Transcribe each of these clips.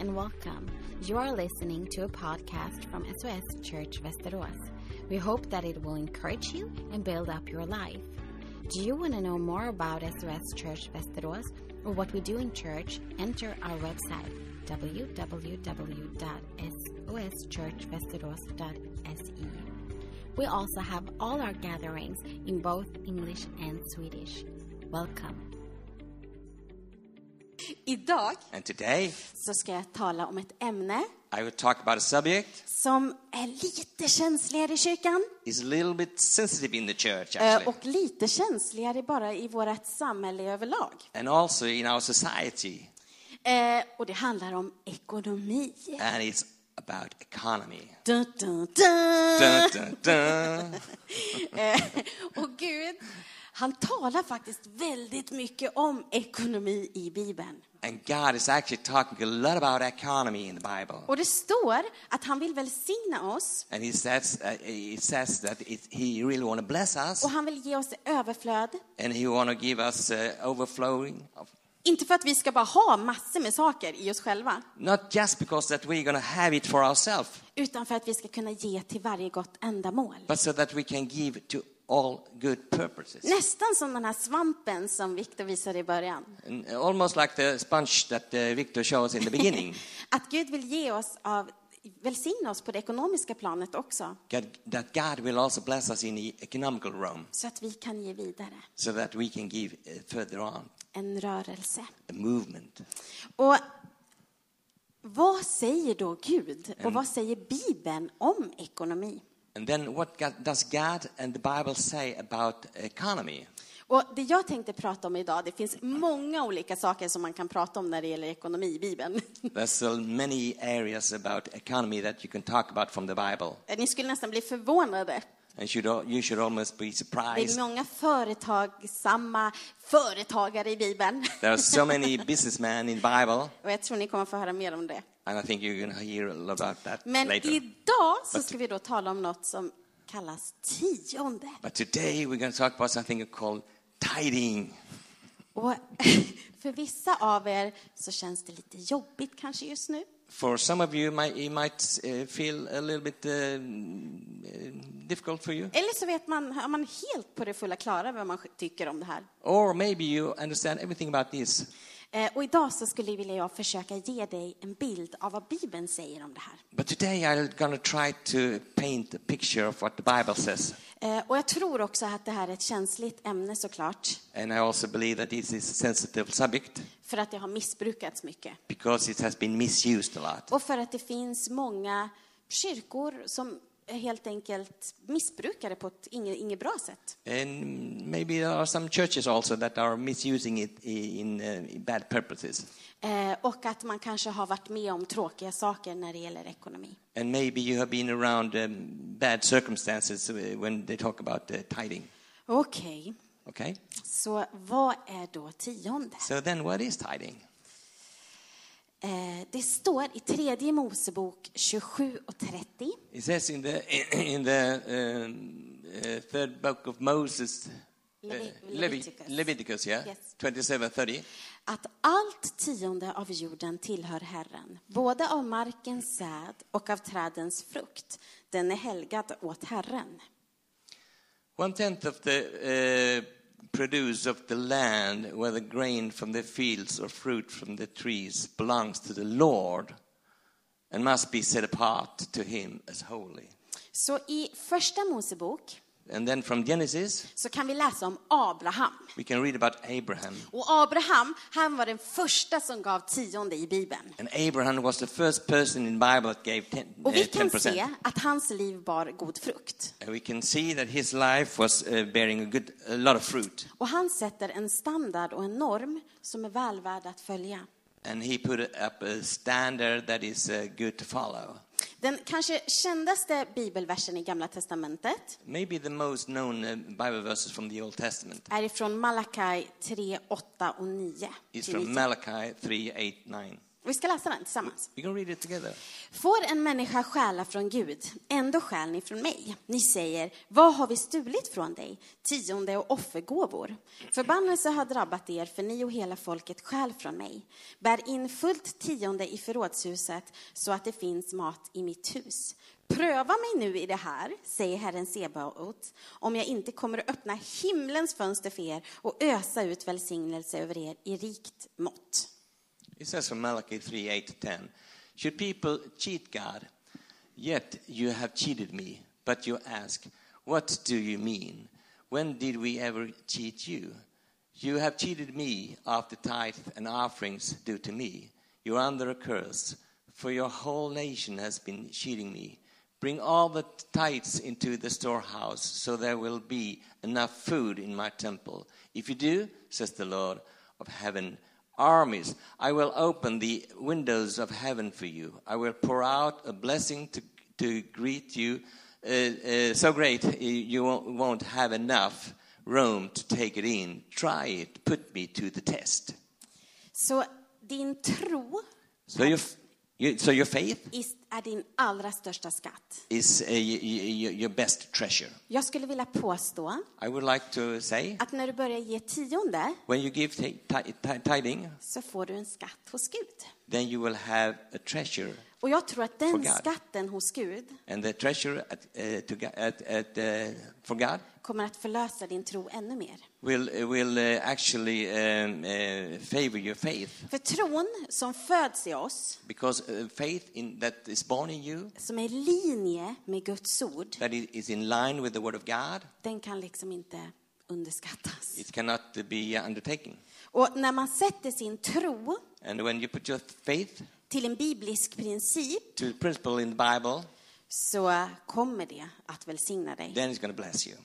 and welcome. You are listening to a podcast from SOS Church Västerås. We hope that it will encourage you and build up your life. Do you want to know more about SOS Church Västerås or what we do in church? Enter our website www.soschurchvästerås.se. We also have all our gatherings in both English and Swedish. Welcome. Idag And today, så ska jag tala om ett ämne I will talk about a subject som är lite känsligare i kyrkan is a little bit sensitive in the church, eh, actually, och lite känsligare bara i vårt samhälle överlag. and also in our society, Eh, Och det handlar om ekonomi. and it's about economy. Dun, dun, dun. Dun, dun, dun. Eh, Och Gud, han talar faktiskt väldigt mycket om ekonomi i Bibeln. And God is actually talking a lot about economy in the Bible. Och det står att han vill välsigna oss And he says, uh, he says that it, he really want to bless us, och han vill ge oss överflöd. and he want to give us uh, overflowing. Inte för att vi ska bara ha massor med saker i oss själva, not just because that we're to have it for ourselves, utan för att vi ska kunna ge till varje gott ändamål. but so that we can give to all good purposes. Nästan som den här svampen som Viktor visade i början. And almost like the sponge that uh, Victor shows in the beginning. Att Gud vill ge oss av, välsigna oss på det ekonomiska planet också, God, that God will also bless us in the economical realm så att vi kan ge vidare so that we can give uh, further on en rörelse. a movement. Och vad säger då Gud och vad säger Bibeln om ekonomi? And then what God, does God and the Bible say about economy? Och det jag tänkte prata om idag, det finns många olika saker som man kan prata om när det gäller ekonomi i Bibeln. There's so many areas about economy that you can talk about from the Bible. Ni skulle nästan bli förvånade. And should, you should almost be Det är surprised. många företagsamma företagare i Bibeln. There are so many businessmen in the Bible, Och jag tror ni kommer få höra mer om det. And I think you're to hear about that Men later. idag så ska vi då tala om något som kallas tionde. But today we're going to talk about something called tithing. Och för vissa av er så känns det lite jobbigt kanske just nu. For some of you, might, it might uh, feel a little bit uh, uh, difficult for you. Eller så vet man, är man helt på det fulla klara vad man tycker om det här. Or maybe you understand everything about this. Eh, Och idag så skulle vilja jag försöka ge dig en bild av vad Bibeln säger om det här. But today I'm going to try to paint a picture of what the Bible says. Eh, Och jag tror också att det här är ett känsligt ämne såklart, And I also believe that this is a sensitive subject för att det har missbrukats mycket. because it has been misused a lot. Och för att det finns många kyrkor som helt enkelt missbrukar det på ett inget, inget bra sätt. And maybe there are some churches also that are misusing it in, uh, bad purposes. Eh, och att man kanske har varit med om tråkiga saker när det gäller ekonomi. And maybe you have been around um, bad circumstances uh, when they talk about uh, tithing. Okej, Okay? så vad är då tionde? So then what is tithing? Eh, det står i tredje Mosebok 27 och 30 It says in the, in the um, uh, third book of Moses, uh, Levi- Levi- Leviticus. Leviticus, yeah? Yes. 27.30. att allt tionde av jorden tillhör Herren, både av markens säd och av trädens frukt. Den är helgad åt Herren. One tenth of the uh, produce of the land, whether grain from the fields or fruit from the trees, belongs to the Lord and must be set apart to him as holy. Så i första Mosebok And then from Genesis, så kan vi läsa om Abraham. we can read about Abraham. Och Abraham, han var den första som gav tionde i Bibeln. And Abraham was the first person in Bible that gave 10, Och vi uh, kan 10%. se att hans liv bar god frukt. And we can see that his life was uh, bearing a, good, a lot of fruit. Och han sätter en standard och en norm som är väl värd att följa. And he put up a standard that is uh, good to follow. Den kanske kändaste bibelversen i Gamla Testamentet Maybe the most known uh, Bible verses from the Old Testament är ifrån Malakai 3, 8 och 9. is from 9. Malachi 3, 8, 9. Vi ska läsa den tillsammans. We can read it together. Får en människa stjäla från Gud, ändå stjäl ni från mig. Ni säger, vad har vi stulit från dig? Tionde och offergåvor. Förbannelse har drabbat er, för ni och hela folket stjäl från mig. Bär in fullt tionde i förrådshuset, så att det finns mat i mitt hus. Pröva mig nu i det här, säger Herren Sebaot, om jag inte kommer att öppna himlens fönster för er och ösa ut välsignelse över er i rikt mått. It says from Malachi 3 8 to 10 Should people cheat God? Yet you have cheated me. But you ask, What do you mean? When did we ever cheat you? You have cheated me of the tithe and offerings due to me. You are under a curse, for your whole nation has been cheating me. Bring all the tithes into the storehouse, so there will be enough food in my temple. If you do, says the Lord of heaven, armies. I will open the windows of heaven for you. I will pour out a blessing to, to greet you uh, uh, so great uh, you won't, won't have enough room to take it in. Try it. Put me to the test. Så din tro So your, you, so your faith is- är din allra största skatt. is uh, your best treasure. Jag skulle vilja påstå I would like to say att när du börjar ge tionde when you give ti- ti- ti- tithing, så får du en skatt hos Gud. then you will have a treasure Och jag tror att den skatten hos Gud and the treasure at, uh, to, at, at, uh, for God kommer att förlösa din tro ännu mer. will will uh, actually um, uh, favor your faith För tron som föds i oss, because uh, faith in that is born in you som är i linje med Guds ord, that is in line with the word of God den kan liksom inte underskattas. it cannot be undertaken Och när man sätter sin tro and when you put your faith till en biblisk princip to the principle in the Bible så kommer det att välsigna dig. then it's going to bless you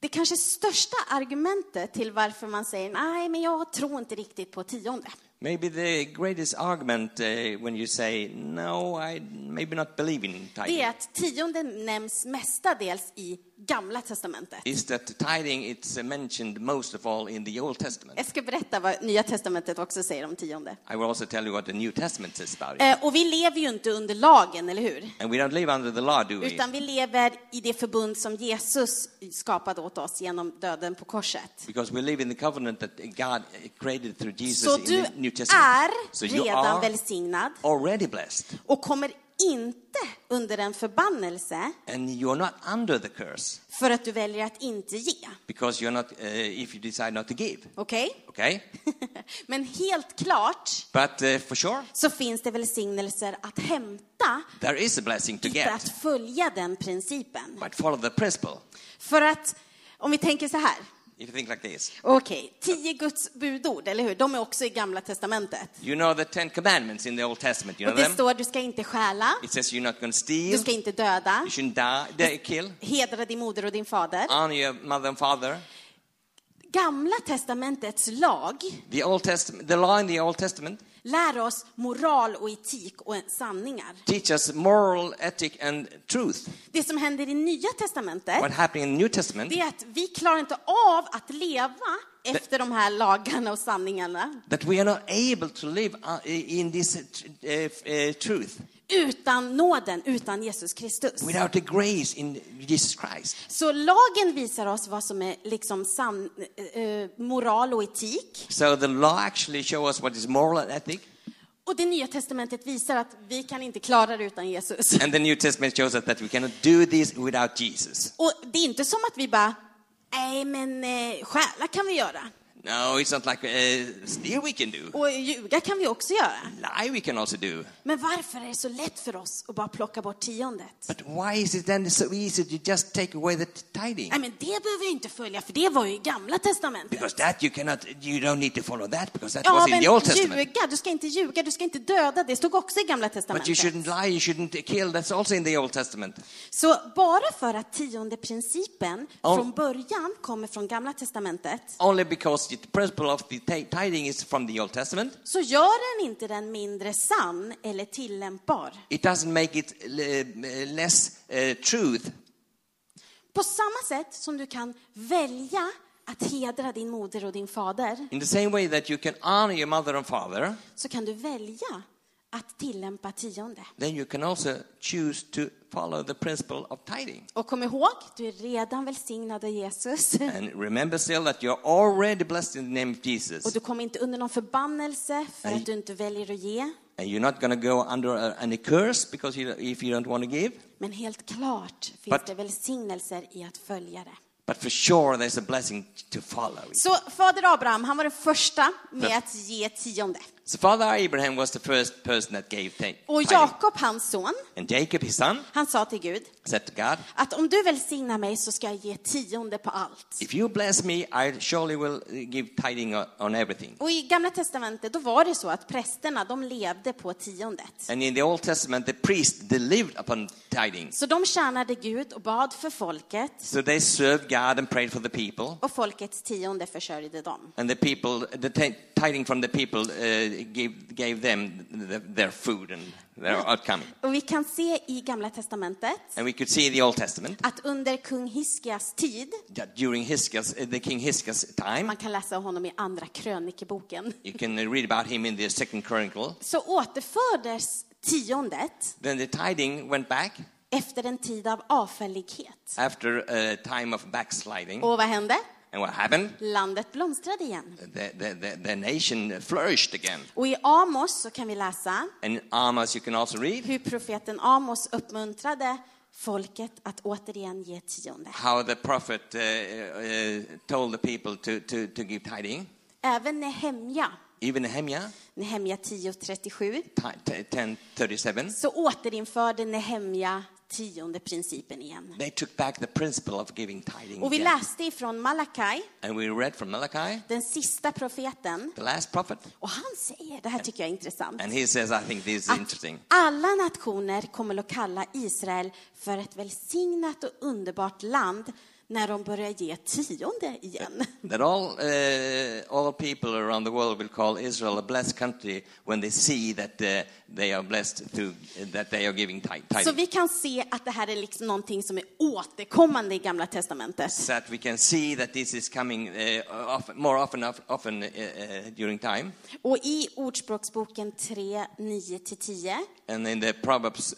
Det kanske största argumentet till varför man säger nej, men jag tror inte riktigt på tionde. Maybe the greatest argument uh, when you say no I maybe not believe in Det tithing är att tionde nämns mestadels i Gamla Testamentet. is that tithing it's mentioned most of all in the Old Testament Jag ska berätta vad Nya Testamentet också säger om tionde. I will also tell you what the New Testament says about it. Eh, Och vi lever ju inte under lagen, eller hur? And we don't live under the law, do we? Utan vi lever i det förbund som Jesus skapade åt oss genom döden på korset. Because we live in the covenant that God created through Jesus Så in du the. Är redan välsignad och kommer inte under en förbannelse And you are not under the curse för att du väljer att inte ge. because you're not, uh, if you decide not to give. Okej? Okay? Men helt klart But uh, for sure, så finns det välsignelser att hämta there is a blessing to i för att get. följa den principen. But follow the principle. För att, om vi tänker så här. If you think like this. Okej, tio Guds budord, eller hur? De är också i Gamla Testamentet. You know the Ten Commandments in the Old Testament, you Och know det them? står, du ska inte stjäla, It says you're not going to du steal, ska inte döda, you shouldn't die, die, kill, hedra din moder och din fader. honor your mother and father. Gamla Testamentets lag The Old Testament, the law in the Old Testament lär oss moral och etik och sanningar. teach us moral, ethic, and truth. Det som händer i Nya Testamentet, What in New Testament, det är att vi klarar inte av att leva efter de här lagarna och sanningarna that we are not able to live uh, in this uh, uh, truth utan nåden, utan Jesus Kristus. without the grace in Jesus Christ. Så lagen visar oss vad som är liksom san, eh, moral och etik. So the law actually shows us what is moral and ethic, Och det Nya Testamentet visar att vi kan inte klara det utan Jesus. and the New Testament shows us that we cannot do this without Jesus. Och det är inte som att vi bara, nej men eh, stjäla kan vi göra. No, it's not like uh, steal we can do, Och ljuga kan vi också göra. lie we can also do. Men varför är det så lätt för oss att bara plocka bort tiondet? But why is it then so easy to just take away the tithing? Nej men det behöver jag inte följa för det var ju i Gamla Testamentet. Because that you cannot, you don't need to follow that because that Ja was in the Old Testament. ljuga, du ska inte ljuga, du ska inte döda, det stod också i Gamla But you Testamentet. shouldn't lie, you shouldn't kill, that's also in the Old Testament. Så bara för att tiondeprincipen Ja. från början kommer från Gamla Testamentet Only because the principle of the ti- tithing is from the Old Testament, så gör den inte den mindre sann eller tillämpbar. it doesn't make it less uh, truth. På samma sätt som du kan välja att hedra din moder och din fader In the same way that you can honor your mother and father, så kan du välja att tillämpa tionde. then you can also choose to follow the principle of tithing. Och kom ihåg, du är redan välsignad av Jesus. And remember still that you're already blessed in the name of Jesus. Och du kommer inte under någon förbannelse för Nej. att du inte väljer att ge. And you're not going to go under uh, any curse because you, if you don't want to give. Men helt klart finns But- det välsignelser i att följa det. But for sure, there's a blessing to follow. Så fader Abraham, han var den första med Ja. att ge tionde. So Father Abraham was the first person that gave ti- Och. Jakob, hans son, And Jacob, his son, han sa till Gud said to God, att om du välsignar mig så ska jag ge tionde på allt. If you bless me, I surely will give tithing on, everything. Och i Gamla Testamentet, då var det så att prästerna, de levde på tiondet. And in the Old Testament, the priest they lived upon tithing. Så de tjänade Gud och bad för folket So they served God and prayed for the people. och folkets tionde försörjde dem. And the people, the ti- tithing from the people uh, gave, gave them the, their food and their outcoming. Och vi kan se i Gamla Testamentet And we could see in the Old Testament att under kung Hiskias tid, that during Hiskas, uh, the king Hiskas time, man kan läsa om honom i Andra krönikeboken, you can read about him in the second chronicle, så återfördes tiondet then the tithing went back efter en tid av avfällighet. after a time of backsliding. Och vad hände? And what happened? Landet blomstrade igen. The, the, the, the nation flourished again. Och i Amos så kan vi läsa And in Amos, you can also read hur profeten Amos uppmuntrade folket att återigen ge tionde. how the prophet uh, uh, told the people to, to, to give tithing. Även Nehemja, Even Nehemiah, Nehemja 10.37, ti- ti- 1037, så återinförde Nehemja tionde principen igen. they took back the principle of giving tithing. Och vi again. läste ifrån Malakai, And we read from Malachi, den sista profeten, the last prophet, och han säger, det här tycker jag är intressant, and he says, I think this is interesting. alla nationer kommer att kalla Israel för ett välsignat och underbart land när de börjar ge tionde igen. That all, uh, all people around the world will call Israel a blessed country when they see that uh, they are blessed through, that they are giving ti- Så vi kan se att det här är liksom någonting som är återkommande i Gamla Testamentet. So that we can see that this is coming uh, often, more often, of- often during time. Och i Ordspråksboken 3, 9-10, And in the Proverbs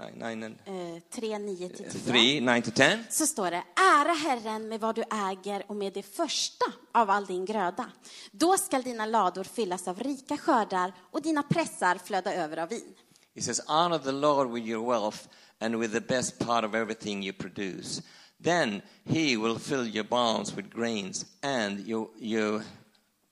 uh, 9, 9 and eh, 3, 9-10, 3, 9 to 10, så står det Ära Herren med vad du äger och med det första av all din gröda. Då skall dina lador fyllas av rika skördar och dina pressar flöda över av vin. It says, Honor the Lord with your wealth and with the best part of everything you produce. Then he will fill your barns with grains, and your, your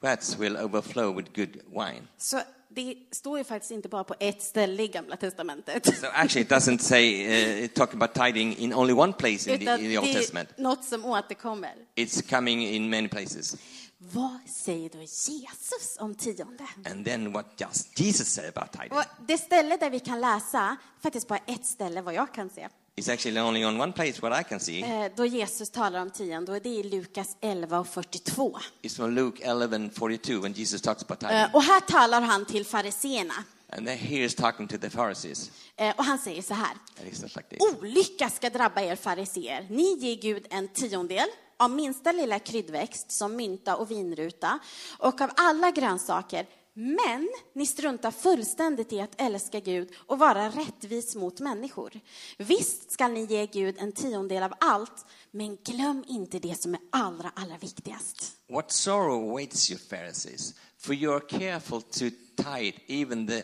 vats will overflow with good wine. Så det står ju faktiskt inte bara på ett ställe i Gamla Testamentet. So actually, it doesn't say, uh, talk about tithing in only one place in the, in the Old det Testament. är något som återkommer. It's coming in many places. Vad säger då Jesus om tionde? And then what does Jesus say about tithing? Och det ställe där vi kan läsa, faktiskt bara ett ställe vad jag kan se, It's actually only on one place what I can see. eh, då Jesus talar om tionde, det är i Lukas 11 och 42. It's from Luke 11, 42, when Jesus talks about tithing. Eh, Och här talar han till fariseerna. And then he is talking to the Pharisees. Eh, Och han säger så här. Like. Olycka ska drabba er fariseer. Ni ger Gud en tiondel av minsta lilla kryddväxt som mynta och vinruta och av alla grönsaker. Men ni struntar fullständigt i att älska Gud och vara rättvis mot människor. Visst ska ni ge Gud en tiondel av allt, men glöm inte det som är allra, allra viktigast. What sorrow awaits you, Pharisees, for you are careful to tithe even the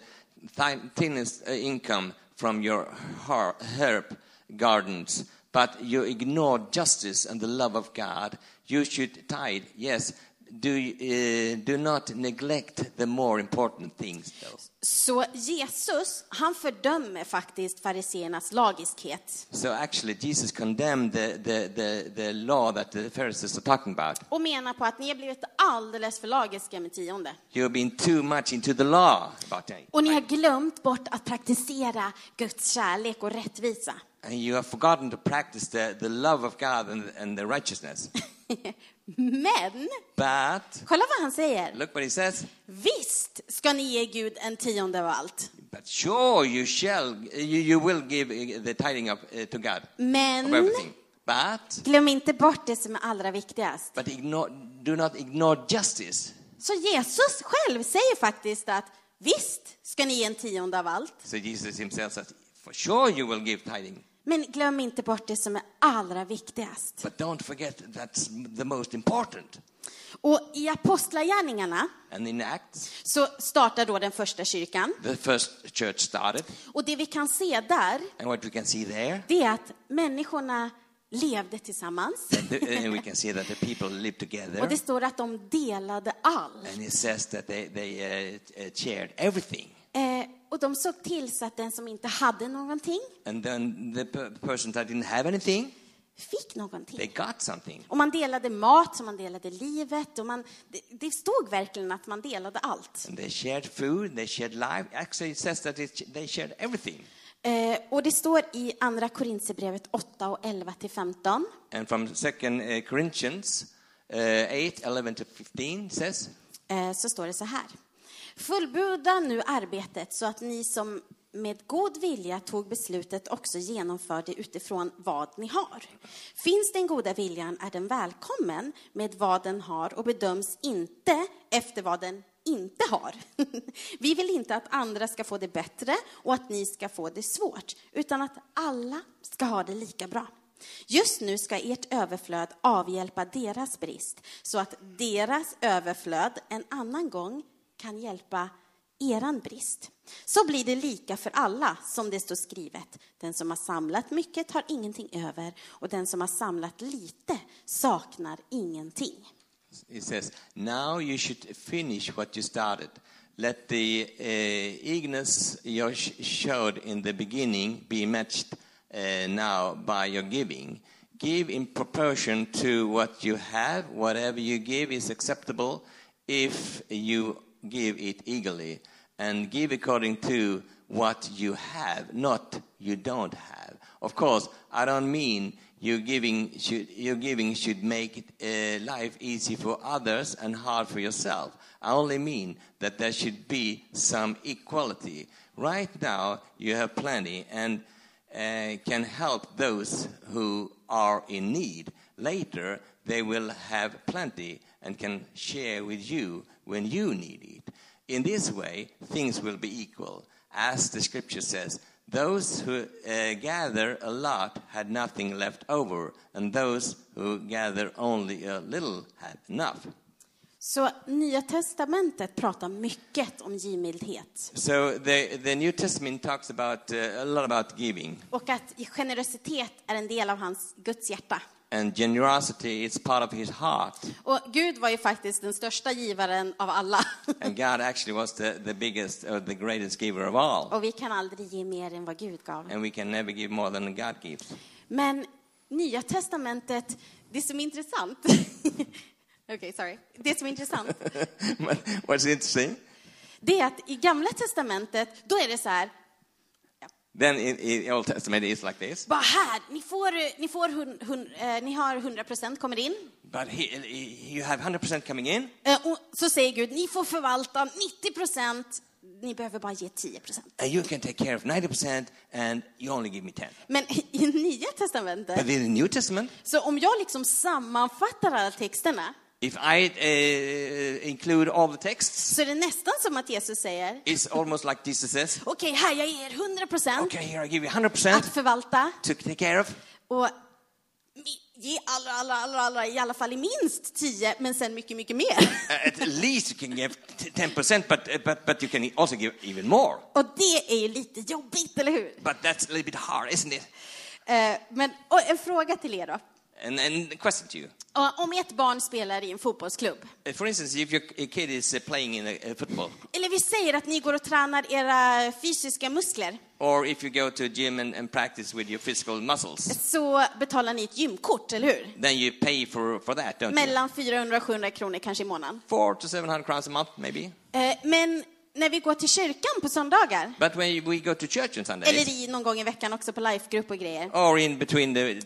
thinnest uh, income from your herb gardens, but you ignore justice and the love of God. You should tithe, yes. Do, uh, do not neglect the more important things, though. Så Jesus, han fördömer faktiskt fariseernas lagiskhet So actually, Jesus condemned the, the, the, the law that the Pharisees are talking about. och menar på att ni har blivit alldeles för lagiska med tionde. You've been too much into the law about. Och ni har glömt bort att praktisera Guds kärlek och rättvisa. And you have forgotten to practice the, the love of God and, and the righteousness. Men, But, kolla vad han säger. look what he says. Visst ska ni ge Gud en tionde av allt. But sure, you shall, you, you will give uh, the tithing of, uh, to God of Men, everything. But, glöm inte bort det som är allra viktigast. but ignore, do not ignore justice. Så Jesus själv säger faktiskt att visst ska ni ge en tionde av allt, So Jesus himself says, for sure you will give tithing. Men glöm inte bort det som är allra viktigast. But don't forget that's the most important. Och i Apostlagärningarna Acts, så startar då den första kyrkan. started. Och det vi kan se där, there, det är att människorna levde tillsammans. and, the, and we can see that the people lived together. Och det står att de delade all. And it says that they, they uh, uh, shared everything. Eh, och de såg till så att den som inte hade någonting And then the per- person that didn't have anything, fick någonting. they got something. Och man delade mat, och man delade livet. Och man, det, det stod verkligen att man delade allt. And they shared food, they shared life. Actually, it says that it, they shared everything. Eh, och det står i Andra Korintierbrevet 8 och 11 till 15. And from Second uh, Corinthians uh, 8, 11 to 15 says, eh, så står det så här. Fullborda nu arbetet så att ni som med god vilja tog beslutet också genomför det utifrån vad ni har. Finns den goda viljan är den välkommen med vad den har och bedöms inte efter vad den inte har. Vi vill inte att andra ska få det bättre och att ni ska få det svårt, utan att alla ska ha det lika bra. Just nu ska ert överflöd avhjälpa deras brist, så att deras överflöd en annan gång kan hjälpa eran brist. Så blir det lika för alla, som det står skrivet. Den som har samlat mycket har ingenting över, och den som har samlat lite saknar ingenting. it says, now you should finish what you started. Let the eh, uh, eagerness you showed in the beginning be matched uh, now by your giving. Give in proportion to what you have. Whatever you give is acceptable if you give it eagerly. And give according to what you have, not you don't have. Of course, I don't mean your giving should, your giving should make it, uh, life easy for others and hard for yourself. I only mean that there should be some equality. Right now, you have plenty and uh, can help those who are in need. Later, they will have plenty and can share with you when you need it. In this way, things will be equal. As the scripture says, those who uh, gather a lot had nothing left over, and those who gather only a little had enough. Så Nya testamentet pratar mycket om givmildhet So the, the New Testament talks about uh, a lot about giving, och att generositet är en del av hans Guds hjärta. And generosity is part of his heart. Och Gud var ju faktiskt den största givaren av alla. And God actually was the, the biggest or the greatest giver of all. Och vi kan aldrig ge mer än vad Gud gav. And we can never give more than God gives. Men Nya testamentet, det som är intressant... Okej, sorry. Det som är intressant, What's interesting? det är att i Gamla testamentet, då är det så här, Then in, in Old Testament it's like this. bara här, ni, får, ni, får hun, hun, eh, ni har 100 procent kommer in. But he, he, you have 100% coming in, Eh, och så säger Gud, ni får förvalta 90 procent, ni behöver bara ge 10 procent. and you can take care of 90%, and you only give me 10. Men i Nya testamentet, But in the New Testament, så om jag liksom sammanfattar alla texterna, if I uh, include all the texts, så är det nästan som att Jesus säger, it's almost like Jesus says, okej, här, jag ger 100 procent okay, here I give you 100% att förvalta. to take care of, Och ge allra, allra, allra, allra, i alla fall i minst 10, men sen mycket, mycket mer. Uh, at least you can give t- 10%, but, uh, but, but you can also give even more. Och det är ju lite jobbigt, eller hur? But that's a little bit hard, isn't it? Eh, Men och en fråga till er då. And, and question to you. Om ett barn spelar i en fotbollsklubb, Uh, For instance, if your kid is uh, playing in a, football, eller vi säger att ni går och tränar era fysiska muskler, or if you go to a gym and, and practice with your physical muscles, så betalar ni ett gymkort, eller hur? then you pay for, for that, don't? Mellan 400 och 700 kronor kanske i månaden. Four to 700 crowns a month, maybe. Eh, Men när vi går till kyrkan på söndagar, But when we go to church on eller Sundays, i någon gång i veckan också på lifegrupp och grejer, or in between the,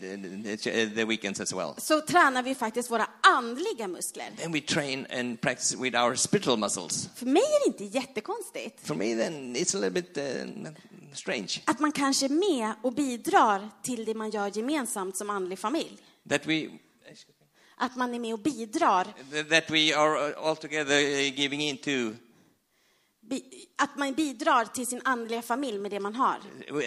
the, the, weekends as well, så tränar vi faktiskt våra andliga muskler. then we train and practice with our spiritual muscles. För mig är det inte jättekonstigt For me, then it's a little bit uh, strange att man kanske är med och bidrar till det man gör gemensamt som andlig familj. that we Att man är med och bidrar, that we are all together uh, giving into bi, att man bidrar till sin andliga familj med det man har.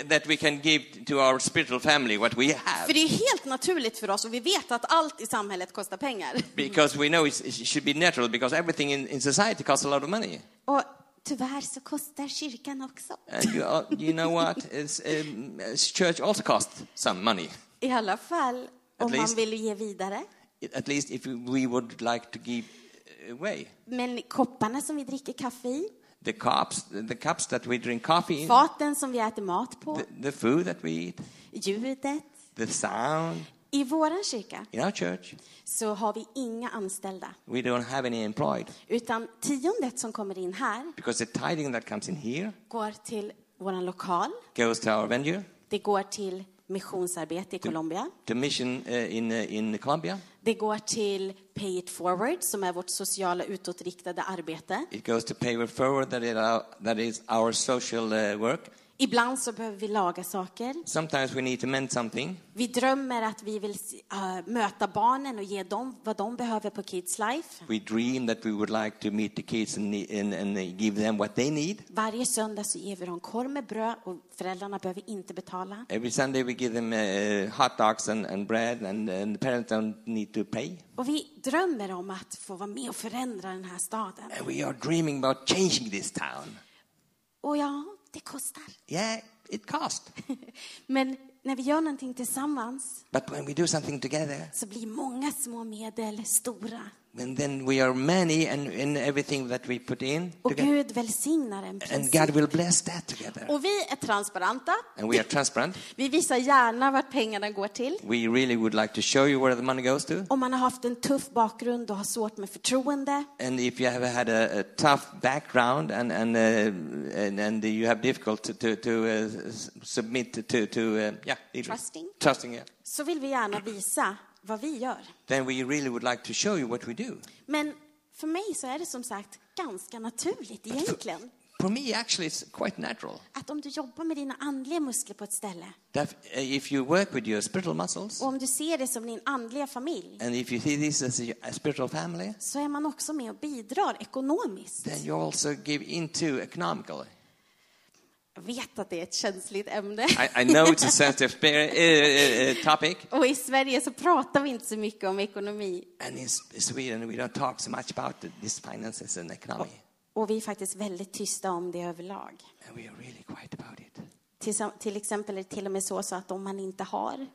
that we can give to our spiritual family what we have För det är helt naturligt för oss och vi vet att allt i samhället kostar pengar. because we know it should be natural because everything in, in society costs a lot of money. Och tyvärr så kostar kyrkan också. And you, you know what? Um, church also costs some money. I alla fall om man least- vill ge vidare. At least if we would like to give away. Men kopparna som vi dricker kaffe i, The cups, the cups that we drink coffee in, faten som vi äter mat på, the, the food that we eat, ljudet. the sound I våran kyrka in our church. så har vi inga anställda. We don't have any employed Utan tiondet som kommer in här because the tithing that comes in here går till våran lokal. goes to our venue, Det går till missionsarbete i Colombia. to mission uh, in, uh, in Colombia. Det går till Pay It Forward som är vårt sociala utåtriktade arbete. It goes to Pay It Forward, that is our, that is our social uh, work. Ibland så behöver vi laga saker. Sometimes we need to mend something. Vi drömmer att vi vill eh, möta barnen och ge dem vad de behöver på Kids Life. We dream that we would like to meet the kids and, and, and uh, give them what they need. Varje söndag så ger vi dem korv med bröd och föräldrarna behöver inte betala. Every Sunday we give them uh, hot dogs and, and bread, and, and the parents don't need to pay. Och vi drömmer om att få vara med och förändra den här staden. And we are dreaming about changing this town. Och ja, det kostar. Yeah, it costs. Men när vi gör någonting tillsammans But when we do something together, så blir många små medel stora. And then we are many and in everything that we put in, Och together, Gud välsignar en and princip. God will bless that together. Och vi är transparenta. And we are transparent. Vi visar gärna vart pengarna går till. We really would like to show you where the money goes to. Om man har haft en tuff bakgrund och har svårt med förtroende And if you have had a, a tough background and and, uh, and and you have difficult to to, to uh, submit to to, to uh, yeah Trusting. trusting yeah, så vill vi gärna visa vad vi gör. then we really would like to show you what we do. Men för mig så är det som sagt ganska naturligt egentligen. For me, actually, it's quite natural Att om du jobbar med dina andliga muskler på ett ställe that uh, if you work with your spiritual muscles och om du ser det som din andliga familj and if you see this as a spiritual family, så är man också med och bidrar ekonomiskt. then you also give into economically. Jag vet att det är ett känsligt ämne. I, I know it's a sensitive spirit, uh, uh, topic, Och i Sverige så pratar vi inte så mycket om ekonomi. and in Sweden we don't talk so much about this finances and economy, Och vi är faktiskt väldigt tysta om det överlag. and we are really quiet about it. Till, till exempel är det till och med så, så att om man inte har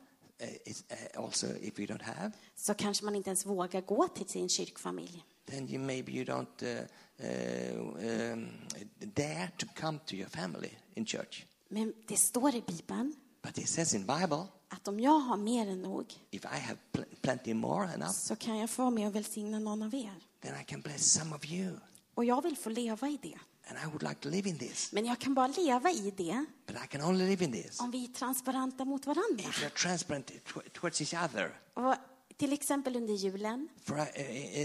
Uh, also, if you don't have, så kanske man inte ens vågar gå till sin kyrkfamilj. then you maybe you don't uh, dare to come to your family in church. Men det står i Bibeln But it says in Bible, att om jag har mer än nog if I have pl- plenty more enough, så kan jag få med och välsigna någon av er. then I can bless some of you. Och jag vill få leva i det. And I would like to live in this. Men jag kan bara leva i det But I can only live in this om vi är transparenta mot varandra. if you're transparent towards each other. Och till exempel under julen For, uh,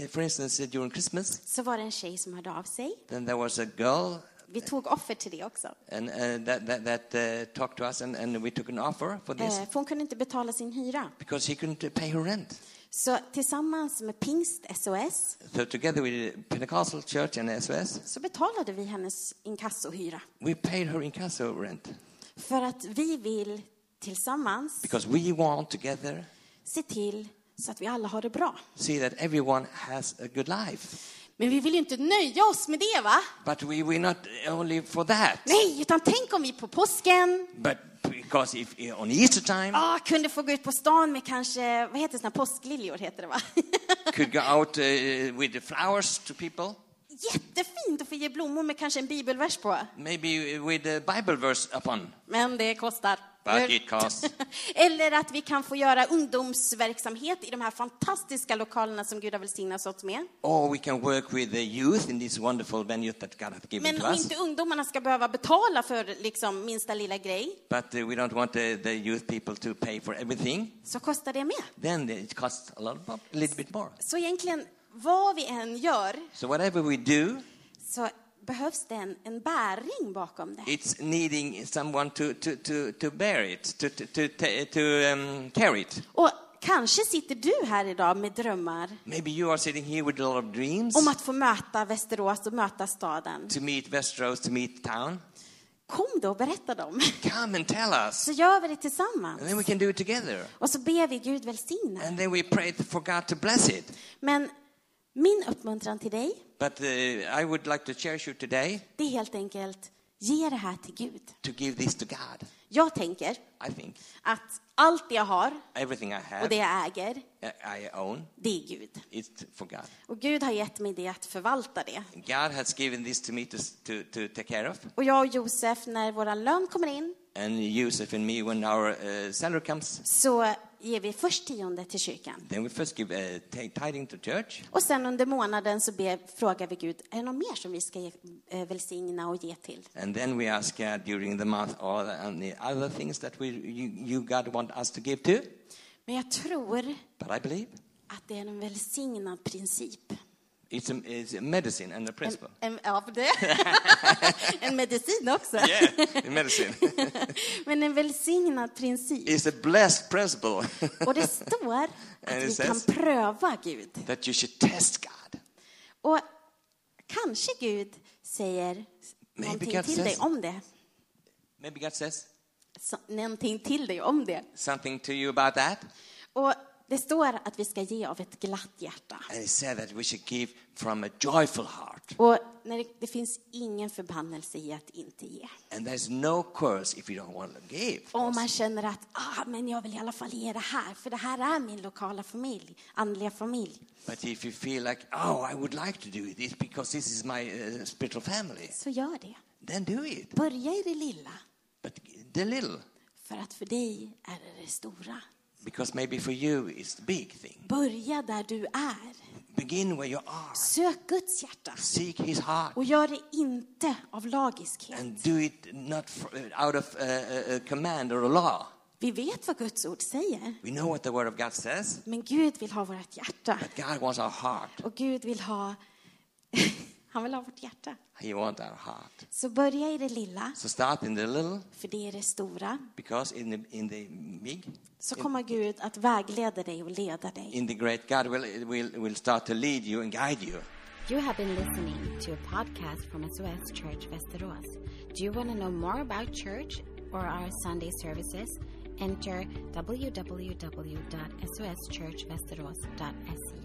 uh, for instance, uh, during Christmas, så var det en tjej som hörde av sig. then there was a girl Vi tog offer till det också. and, uh, that, that, that uh, talked to us, and, and we took an offer for this Eh, För hon kunde inte betala sin hyra. because he couldn't uh, pay her rent. Så tillsammans med Pingst SOS So together with Pentecostal Church and SOS, så betalade vi hennes inkassohyra. we paid her incasso rent För att vi vill tillsammans because we want together se till så att vi alla har det bra. see that everyone has a good life. Men vi vill ju inte nöja oss med det, va? But we we're not only for that, Nej, utan tänk om vi på påsken but because if on Easter time ah, kunde få gå ut på stan med kanske, vad heter det, såna påskliljor heter det va? could go out uh, with the flowers to people, Jättefint att få ge blommor med kanske en bibelvers på. maybe with a Bible verse upon. Men det kostar. Eller att vi kan få göra ungdomsverksamhet i de här fantastiska lokalerna som Gud har välsignat oss med. Or we can work with the youth in this wonderful venue that God has given Men to om us. inte ungdomarna ska behöva betala för liksom minsta lilla grej, But uh, we don't want the, the youth people to pay for everything. så kostar det med. Then it costs a, lot, a little bit more. Så egentligen, vad vi än gör, So whatever we do, så behövs det en, en bäring bakom det. it's needing someone to, to, to, to bear it, to, to, to, to um, carry it. Och kanske sitter du här idag med drömmar Maybe you are sitting here with a lot of dreams om att få möta Västerås och möta staden. to meet Westeros, to meet town. Kom då och berätta dem. Come and tell us. Så gör vi det And tillsammans. then we can do it together. Och så ber vi Gud välsigna. And then we pray for God to bless it. Men min uppmuntran till dig, But uh, I would like to cherish you today det är helt enkelt, ge det här till Gud. to give this to God. Jag tänker I think att allt jag har everything I och have, det jag äger, uh, I own, det är Gud. is for God. Och Gud har gett mig det att förvalta det. God has given this to me to, to, to take care of. Och jag och Josef, när vår lön kommer in, And Joseph and me, when our uh, salary comes, så ger vi först tionde till kyrkan. then we first give uh, tithing to church. Och sen under månaden så ber, frågar vi Gud, är det något mer som vi ska ge, eh, välsigna och ge till? And then we ask God during the month all the other things that we, you, you, God, want us to give to. Men jag tror But I believe att det är en välsignad princip. It's a, it's a medicine and a En, principle. en, ja, för det. en medicin också. Yeah, medicine. Men en välsignad princip. it's a blessed principle Och det står att vi kan pröva Gud. that you should test God. Och kanske Gud säger någonting God till says- dig om det. Maybe God says Så, någonting till dig om det. something to you about that. Och det står att vi ska ge av ett glatt hjärta. And he said that we should give from a joyful heart. Och när det, det finns ingen förbannelse i att inte ge. And there's no curse if you don't want to give. Om man känner att ah, men jag vill i alla fall ge det här, för det här är min lokala familj, andliga familj. But if you feel like, oh, I would like to do this because this is my uh, spiritual family, Så gör det. then do it. Börja i det lilla, But the little, för att för dig är det det stora. Because maybe for you it's the big thing. Börja där du är. Begin where you are. Sök Guds hjärta. Seek his heart. Och gör det inte av lagiskhet. And do it not fr- out of uh, uh, uh, command or a law. Vi vet vad Guds ord säger. We know what the word of God says, Men Gud vill ha vårt hjärta. but God wants our heart. Och Gud vill ha... Han vill ha vårt hjärta. He wants our heart. Så börja i det lilla, So start in the little, för det är det stora. because in the, in the big, Så kommer Gud att vägleda dig och leda dig. in the great, God will, will, will start to lead you and guide you. You have been listening to a podcast from SOS Church Västerås. Do you want to know more about church or our Sunday services? Enter www.soschurchvästerås.se.